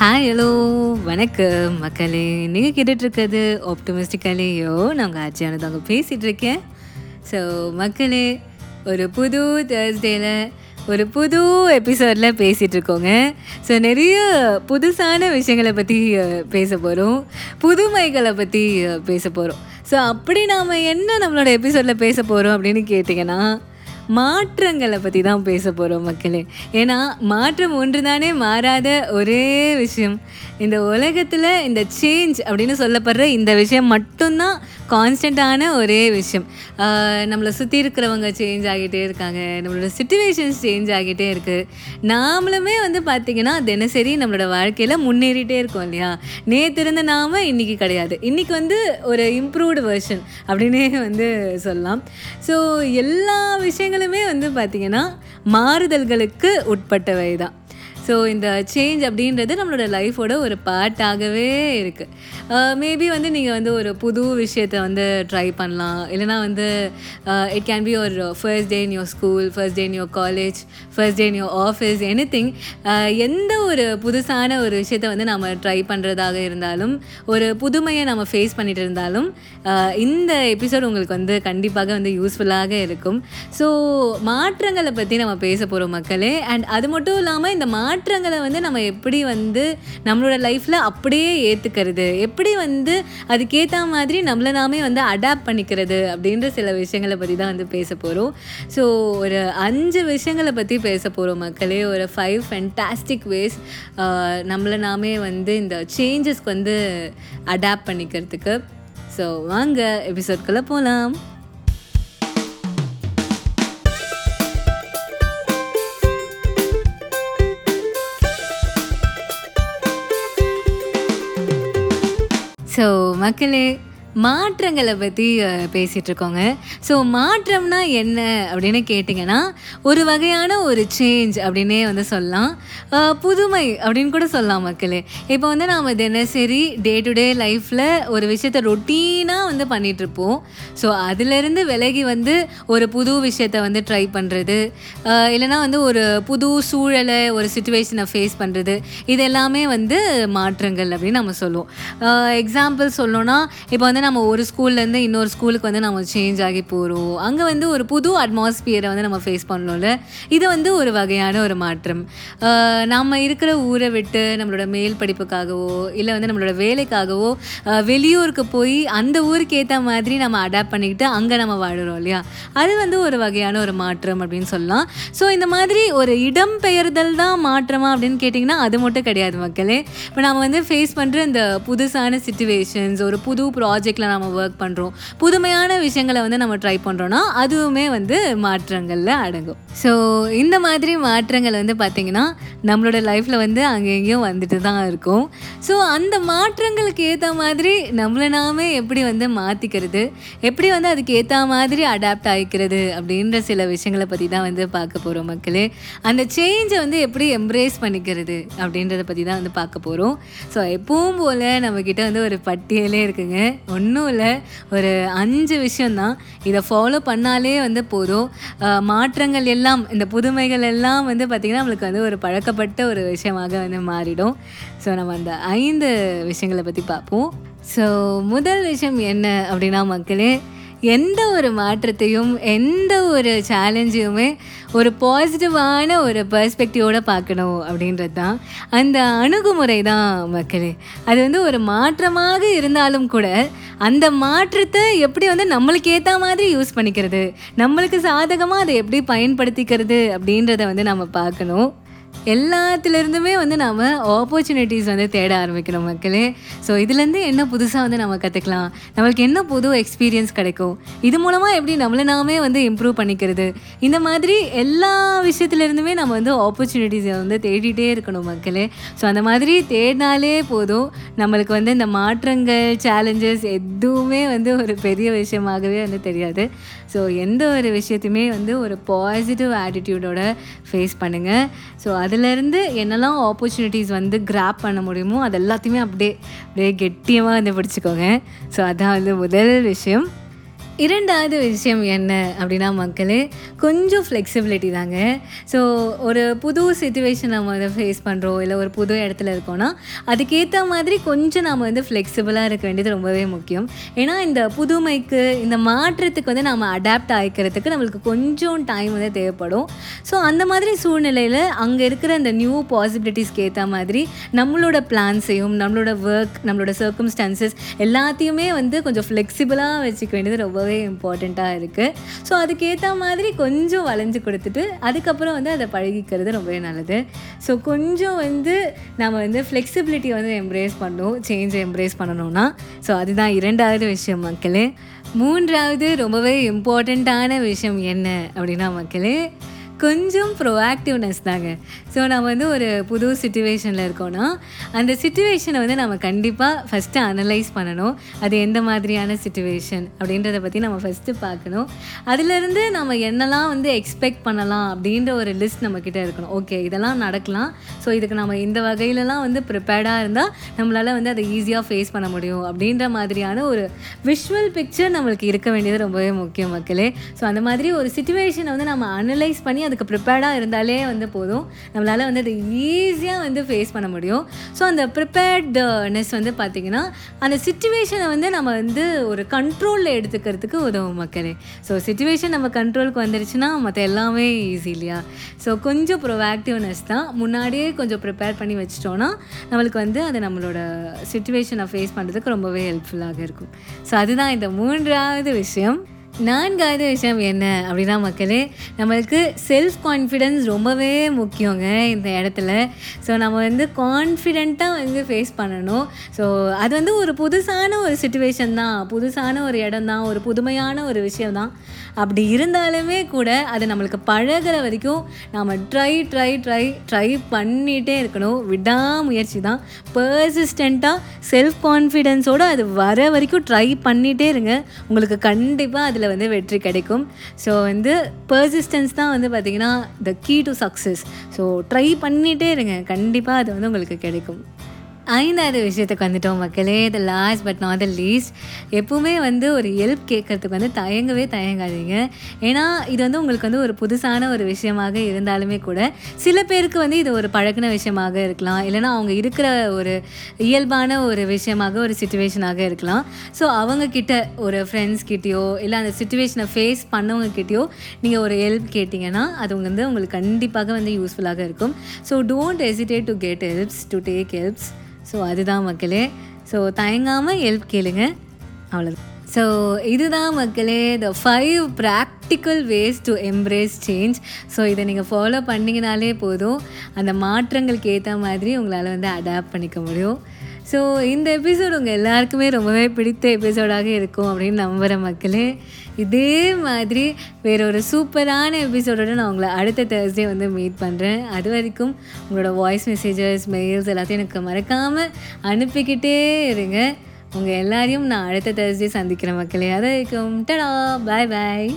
Hi hello வணக்கம் மக்களே. நீங்கள் கேட்டுட்ருக்கிறது ஆப்டமிஸ்டிக்கலையோ நாங்கள் ஆச்சியான தாங்க பேசிகிட்டு இருக்கேன் ஸோ மக்களே ஒரு புது தேர்ஸ்டேயில் ஒரு புது எபிசோடில் பேசிகிட்ருக்கோங்க ஸோ நிறைய புதுசான விஷயங்களை பற்றி பேச போகிறோம் புதுமைகளை பற்றி பேச போகிறோம் ஸோ அப்படி நாம் என்ன நம்மளோட எபிசோடில் பேச போகிறோம் அப்படின்னு கேட்டிங்கன்னா மாற்றங்களை பற்றி தான் பேச போகிறோம் மக்களே. ஏன்னா மாற்றம் ஒன்று தானே மாறாத ஒரே விஷயம். இந்த உலகத்தில் இந்த சேஞ்ச் அப்படின்னு சொல்லப்படுற இந்த விஷயம் மட்டும்தான் கான்ஸ்டண்ட்டான ஒரே விஷயம். நம்மளை சுற்றி இருக்கிறவங்க சேஞ்ச் ஆகிட்டே இருக்காங்க. நம்மளோட சுச்சுவேஷன்ஸ் சேஞ்ச் ஆகிட்டே இருக்குது நாமளுமே வந்து பார்த்திங்கன்னா தினசரி நம்மளோட வாழ்க்கையில் முன்னேறிட்டே இருக்கோம் இல்லையா? நேற்று இருந்த நாம இன்றைக்கி கிடையாது. இன்றைக்கி வந்து ஒரு இம்ப்ரூவ்டு வெர்ஷன் அப்படின்னே வந்து சொல்லலாம். ஸோ எல்லா விஷயங்களுமே வந்து பார்த்திங்கன்னா மாறுதல்களுக்கு உட்பட்டவை தான் ஸோ இந்த சேஞ்ச் அப்படின்றது நம்மளோட லைஃபோட ஒரு பார்ட்டாகவே இருக்குது மேபி uh, வந்து நீங்கள் வந்து ஒரு புது விஷயத்தை வந்து ட்ரை பண்ணலாம். இல்லைனா வந்து இட் கேன் பி ஒரு first day in your school first day in your college first day in your office anything எந்த ஒரு புதுசான ஒரு விஷயத்தை வந்து நம்ம ட்ரை பண்ணுறதாக இருந்தாலும் ஒரு புதுமையை நம்ம ஃபேஸ் பண்ணிட்டு இருந்தாலும் uh, இந்த எபிசோட் உங்களுக்கு வந்து கண்டிப்பாக வந்து யூஸ்ஃபுல்லாக இருக்கும். ஸோ மாற்றங்களை பற்றி நம்ம பேச போகிறோம் மக்களே. அண்ட் அது மட்டும் இல்லாமல் இந்த மாற்றங்களை வந்து நம்ம எப்படி வந்து நம்மளோட லைஃப்பில் அப்படியே ஏற்றுக்கிறது எப்படி வந்து அதுக்கேற்ற மாதிரி நம்மளை நாமே வந்து அடாப்ட் பண்ணிக்கிறது? அப்படின்ற சில விஷயங்களை பற்றி தான் வந்து பேச போகிறோம் ஸோ ஒரு அஞ்சு விஷயங்களை பற்றி பேச போகிறோம் மக்களே. ஒரு ஃபைவ் ஃபென்டாஸ்டிக் வேஸ் நம்மளை நாமே வந்து இந்த சேஞ்சஸ்க்கு வந்து அடாப்ட் பண்ணிக்கிறதுக்கு. ஸோ வாங்க எபிசோட்குள்ளே போகலாம் ஸோ மக்களே மாற்றங்களை பற்றி பேசிகிட்டு இருக்கோங்க ஸோ மாற்றம்னா என்ன அப்படின்னு கேட்டிங்கன்னா ஒரு வகையான ஒரு சேஞ்ச் அப்படின்னே வந்து சொல்லலாம். புதுமை அப்படின்னு கூட சொல்லலாம் மக்களே. இப்போ வந்து நாம் தினசரி டே டு டே லைஃப்பில் ஒரு விஷயத்தை ரொட்டீனாக வந்து பண்ணிகிட்ருப்போம் ஸோ அதுலேருந்து விலகி வந்து ஒரு புது விஷயத்தை வந்து ட்ரை பண்ணுறது இல்லைனா வந்து ஒரு புது சூழலை ஒரு சுச்சுவேஷனை ஃபேஸ் பண்ணுறது இது எல்லாமே வந்து மாற்றங்கள் அப்படின்னு நம்ம சொல்லுவோம். எக்ஸாம்பிள் சொல்லணும்னா இப்போ வந்து நம்ம ஒரு ஸ்கூல்லேருந்து இன்னொரு ஸ்கூலுக்கு வந்து நம்ம சேஞ்ச் ஆகி போகிறோம் அங்கே வந்து ஒரு புது அட்மாஸ்பியரை வந்து நம்ம ஃபேஸ் பண்ணணும்ல. இது வந்து ஒரு வகையான ஒரு மாற்றம். நம்ம இருக்கிற ஊரை விட்டு நம்மளோட மேல் படிப்புக்காகவோ இல்லை வந்து நம்மளோட வேலைக்காகவோ வெளியூருக்கு போய் அந்த ஊருக்கு ஏற்ற மாதிரி நம்ம அடாப்ட் பண்ணிக்கிட்டு அங்கே நம்ம வாழுறோம் இல்லையா? அது வந்து ஒரு வகையான ஒரு மாற்றம் அப்படின்னு சொல்லலாம். ஸோ இந்த மாதிரி ஒரு இடம் பெயர்தல் தான் மாற்றமா அப்படின்னு கேட்டிங்கன்னா அது மட்டும் கிடையாது மக்களே. இப்போ நம்ம வந்து ஃபேஸ் பண்ணுற இந்த புதுசான சுச்சுவேஷன்ஸ் ஒரு புது ப்ராஜெக்ட் ப்ராஜெக்டில் நம்ம ஒர்க் பண்ணுறோம் புதுமையான விஷயங்களை வந்து நம்ம ட்ரை பண்ணுறோன்னா அதுவுமே வந்து மாற்றங்களில் அடங்கும். ஸோ இந்த மாதிரி மாற்றங்கள் வந்து பார்த்திங்கன்னா நம்மளோட லைஃப்பில் வந்து அங்கே வந்துட்டு தான் இருக்கும். ஸோ அந்த மாற்றங்களுக்கு ஏற்ற மாதிரி நம்மளை நாமே எப்படி வந்து மாற்றிக்கிறது எப்படி வந்து அதுக்கு ஏற்ற மாதிரி அடாப்ட் ஆகிக்கிறது அப்படின்ற சில விஷயங்களை பற்றி தான் வந்து பார்க்க போகிறோம் மக்களே. அந்த சேஞ்சை வந்து எப்படி எம்ப்ரேஸ் பண்ணிக்கிறது அப்படின்றத பற்றி தான் வந்து பார்க்க போகிறோம் ஸோ எப்பவும் போல் நம்மக்கிட்ட வந்து ஒரு பட்டியலே இருக்குங்க. ஒன்றும் இல்லை. ஒரு அஞ்சு விஷயந்தான் இதை ஃபாலோ பண்ணாலே வந்து போதும். மாற்றங்கள் எல்லாம் இந்த புதுமைகள் எல்லாம் வந்து பார்த்திங்கன்னா நம்மளுக்கு வந்து ஒரு பழக்கப்பட்ட ஒரு விஷயமாக வந்து மாறிடும். ஸோ நம்ம அந்த ஐந்து விஷயங்களை பற்றி பார்ப்போம். ஸோ முதல் விஷயம் என்ன அப்படின்னா மக்களே எந்த ஒரு மாற்றத்தையும் எந்த ஒரு சேலஞ்சையுமே ஒரு பாசிட்டிவான ஒரு பர்ஸ்பெக்டிவோடு பார்க்கணும் அப்படின்றது தான் அந்த அணுகுமுறை தான் மக்களே. அது வந்து ஒரு மாற்றமாக இருந்தாலும் கூட அந்த மாற்றத்தை எப்படி வந்து நம்மளுக்கு ஏற்ற மாதிரி யூஸ் பண்ணிக்கிறது? நம்மளுக்கு சாதகமாக அதை எப்படி பயன்படுத்திக்கிறது அப்படின்றத வந்து நம்ம பார்க்கணும். எல்லாத்துலேருந்துமே வந்து நாம் ஆப்பர்ச்சுனிட்டிஸ் வந்து தேட ஆரம்பிக்கணும் மக்களே. ஸோ இதுலேருந்து என்ன புதுசாக வந்து நம்ம கற்றுக்கலாம் நம்மளுக்கு என்ன புது எக்ஸ்பீரியன்ஸ் கிடைக்கும்? இது மூலமாக எப்படி நம்மளை நாமே வந்து இம்ப்ரூவ் பண்ணிக்கிறது? இந்த மாதிரி எல்லா விஷயத்துலேருந்துமே நம்ம வந்து ஆப்பர்ச்சுனிட்டிஸை வந்து தேடிட்டே இருக்கணும் மக்களே. ஸோ அந்த மாதிரி தேடினாலே போதும். நம்மளுக்கு வந்து இந்த மாற்றங்கள் சேலஞ்சஸ் எதுவுமே வந்து ஒரு பெரிய விஷயமாகவே வந்து தெரியாது. ஸோ எந்த ஒரு விஷயத்தையுமே வந்து ஒரு பாசிட்டிவ் ஆட்டிடியூடோட ஃபேஸ் பண்ணுங்கள் ஸோ அதுலேருந்து என்னெல்லாம் ஆப்பர்ச்சுனிட்டிஸ் வந்து கிராப் பண்ண முடியுமோ அது எல்லாத்தையுமே அப்படியே அப்படியே கெட்டியமாக வந்து பிடிச்சிக்கோங்க. ஸோ அதான் வந்து முதல் விஷயம். இரண்டாவது விஷயம் என்ன அப்படின்னா மக்களே கொஞ்சம் ஃப்ளெக்சிபிலிட்டி தாங்க. ஸோ ஒரு புது சுச்சுவேஷன் நம்ம வந்து ஃபேஸ் பண்ணுறோம் இல்லை ஒரு புது இடத்துல இருக்கோன்னா அதுக்கேற்ற மாதிரி கொஞ்சம் நாம் வந்து ஃப்ளெக்சிபிளாக இருக்க வேண்டியது ரொம்பவே முக்கியம். ஏன்னா இந்த புதுமைக்கு இந்த மாற்றத்துக்கு வந்து நம்ம அடாப்ட் ஆகிக்கிறதுக்கு நம்மளுக்கு கொஞ்சம் டைம் வந்து தேவைப்படும். ஸோ அந்த மாதிரி சூழ்நிலையில் அங்கே இருக்கிற அந்த நியூ பாசிபிலிட்டிஸ்க்கு ஏற்ற மாதிரி நம்மளோட பிளான்ஸையும் நம்மளோட ஒர்க் நம்மளோட சர்க்கம்ஸ்டான்சஸ் எல்லாத்தையுமே வந்து கொஞ்சம் ஃப்ளெக்சிபிளாக வச்சுக்க வேண்டியது ரொம்பவே ரொம்பவே இம்பார்ட்டண்ட்டாக இருக்குது ஸோ அதுக்கேற்ற மாதிரி கொஞ்சம் வளைஞ்சு கொடுத்துட்டு அதுக்கப்புறம் வந்து அதை பழகிக்கிறது ரொம்பவே நல்லது. ஸோ கொஞ்சம் வந்து நம்ம வந்து ஃப்ளெக்சிபிலிட்டி வந்து எம்ப்ரேஸ் பண்ணணும் சேஞ்சை எம்ப்ரேஸ் பண்ணணும்னா. ஸோ அதுதான் இரண்டாவது விஷயம் மக்களே. மூன்றாவது ரொம்பவே இம்பார்ட்டண்ட்டான விஷயம் என்ன அப்படின்னா மக்களே கொஞ்சம் ப்ரோஆக்டிவ்னஸ் தாங்க. ஸோ நம்ம வந்து ஒரு புது சுச்சுவேஷனில் இருக்கோன்னா அந்த சுச்சுவேஷனை வந்து நம்ம கண்டிப்பாக ஃபஸ்ட்டு அனலைஸ் பண்ணணும். அது எந்த மாதிரியான சுச்சுவேஷன் அப்படின்றத பற்றி நம்ம ஃபஸ்ட்டு பார்க்கணும். அதுலேருந்து நம்ம என்னெல்லாம் வந்து எக்ஸ்பெக்ட் பண்ணலாம் அப்படின்ற ஒரு லிஸ்ட் நம்மக்கிட்ட இருக்கணும். ஓகே இதெல்லாம் நடக்கலாம். ஸோ இதுக்கு நம்ம இந்த வகையிலலாம் வந்து ப்ரிப்பேர்டாக இருந்தால் நம்மளால் வந்து அதை ஈஸியாக ஃபேஸ் பண்ண முடியும் அப்படின்ற மாதிரியான ஒரு விஷுவல் பிக்சர் நம்மளுக்கு இருக்க வேண்டியது ரொம்பவே முக்கியம் மக்களே. ஸோ அந்த மாதிரி ஒரு சுச்சுவேஷனை வந்து நம்ம அனலைஸ் பண்ணி அதுக்கு ப்ரிப்பேர்டாக இருந்தாலே வந்து போதும். நம்மளால் வந்து அதை ஈஸியாக வந்து ஃபேஸ் பண்ண முடியும். ஸோ அந்த ப்ரிப்பேர்ட்னஸ் வந்து பார்த்திங்கன்னா அந்த சுச்சுவேஷனை வந்து நம்ம வந்து ஒரு கண்ட்ரோலில் எடுத்துக்கிறதுக்கு உதவும் மக்களே. ஸோ சுச்சுவேஷன் நம்ம கண்ட்ரோலுக்கு வந்துருச்சுன்னா மற்ற எல்லாமே ஈஸி இல்லையா? ஸோ கொஞ்சம் ப்ரொவாக்டிவ்னஸ் தான். முன்னாடியே கொஞ்சம் ப்ரிப்பேர் பண்ணி வச்சிட்டோன்னா நம்மளுக்கு வந்து அது நம்மளோட சுச்சுவேஷனை ஃபேஸ் பண்ணுறதுக்கு ரொம்பவே ஹெல்ப்ஃபுல்லாக இருக்கும். ஸோ அதுதான் இந்த மூன்றாவது விஷயம். நான்காவது விஷயம் என்ன அப்படின்னா மக்களே நம்மளுக்கு செல்ஃப் கான்ஃபிடென்ஸ் ரொம்பவே முக்கியங்க இந்த இடத்துல. ஸோ நம்ம வந்து கான்ஃபிடெண்ட்டாக வந்து ஃபேஸ் பண்ணணும். ஸோ அது வந்து ஒரு புதுசான ஒரு சுச்சுவேஷன் தான். புதுசான ஒரு இடம் தான். ஒரு புதுமையான ஒரு விஷயம் தான். அப்படி இருந்தாலுமே கூட அது நம்மளுக்கு பழகிற வரைக்கும் நாம் ட்ரை ட்ரை ட்ரை ட்ரை பண்ணிகிட்டே இருக்கணும். விடாமுயற்சி தான். பர்சிஸ்டண்ட்டாக செல்ஃப் கான்ஃபிடென்ஸோடு அது வர வரைக்கும் ட்ரை பண்ணிகிட்டே இருங்க. உங்களுக்கு கண்டிப்பாக அதில் வந்து வெற்றி கிடைக்கும். ஸோ வந்து பர்சிஸ்டன்ஸ் தான் வந்து பார்த்திங்கன்னா the key to success so try பண்ணிகிட்டே இருங்க. கண்டிப்பாக அது வந்து உங்களுக்கு கிடைக்கும். ஐந்தாவது விஷயத்துக்கு வந்துட்டோம் மக்களே the last but not the least எப்பவுமே வந்து ஒரு ஹெல்ப் கேட்கறதுக்கு வந்து தயங்கவே தயங்காதீங்க. ஏன்னா இது வந்து உங்களுக்கு வந்து ஒரு புதுசான ஒரு விஷயமாக இருந்தாலுமே கூட சில பேருக்கு வந்து இது ஒரு பழக்கின விஷயமாக இருக்கலாம். இல்லைனா அவங்க இருக்கிற ஒரு இயல்பான ஒரு விஷயமாக ஒரு சுச்சுவேஷனாக இருக்கலாம். ஸோ அவங்கக்கிட்ட ஒரு ஃப்ரெண்ட்ஸ் கிட்டேயோ இல்லை அந்த சுச்சுவேஷனை ஃபேஸ் பண்ணவங்க கிட்டேயோ நீங்கள் ஒரு ஹெல்ப் கேட்டிங்கன்னா அது வந்து உங்களுக்கு கண்டிப்பாக வந்து யூஸ்ஃபுல்லாக இருக்கும். So don't hesitate to get helps to take helps so அதுதான் மக்களே. ஸோ தயங்காமல் ஹெல்ப் கேளுங்க. அவ்வளோதான் ஸோ இதுதான் மக்களே the five practical ways to embrace change so இதை நீங்கள் ஃபாலோ பண்ணிங்கனாலே போதும். அந்த மாற்றங்களுக்கு ஏற்ற மாதிரி உங்களால் வந்து அடாப்ட் பண்ணிக்க முடியும். ஸோ இந்த எபிசோடு உங்கள் எல்லாருக்குமே ரொம்பவே பிடித்த எபிசோடாக இருக்கும் அப்படின்னு நம்புகிற மக்களே இதே மாதிரி வேற ஒரு சூப்பரான எபிசோடோடு நான் உங்களை அடுத்த தேர்ஸ்டே வந்து மீட் பண்ணுறேன் அது வரைக்கும் உங்களோட வாய்ஸ் மெசேஜஸ் மெயில்ஸ் எல்லாத்தையும் எனக்கு மறக்காமல் அனுப்பிக்கிட்டே இருங்க. உங்கள் எல்லாரையும் நான் அடுத்த தேர்ஸ்டே சந்திக்கிறேன் மக்களே. அது வரைக்கும் டடா பாய் பாய்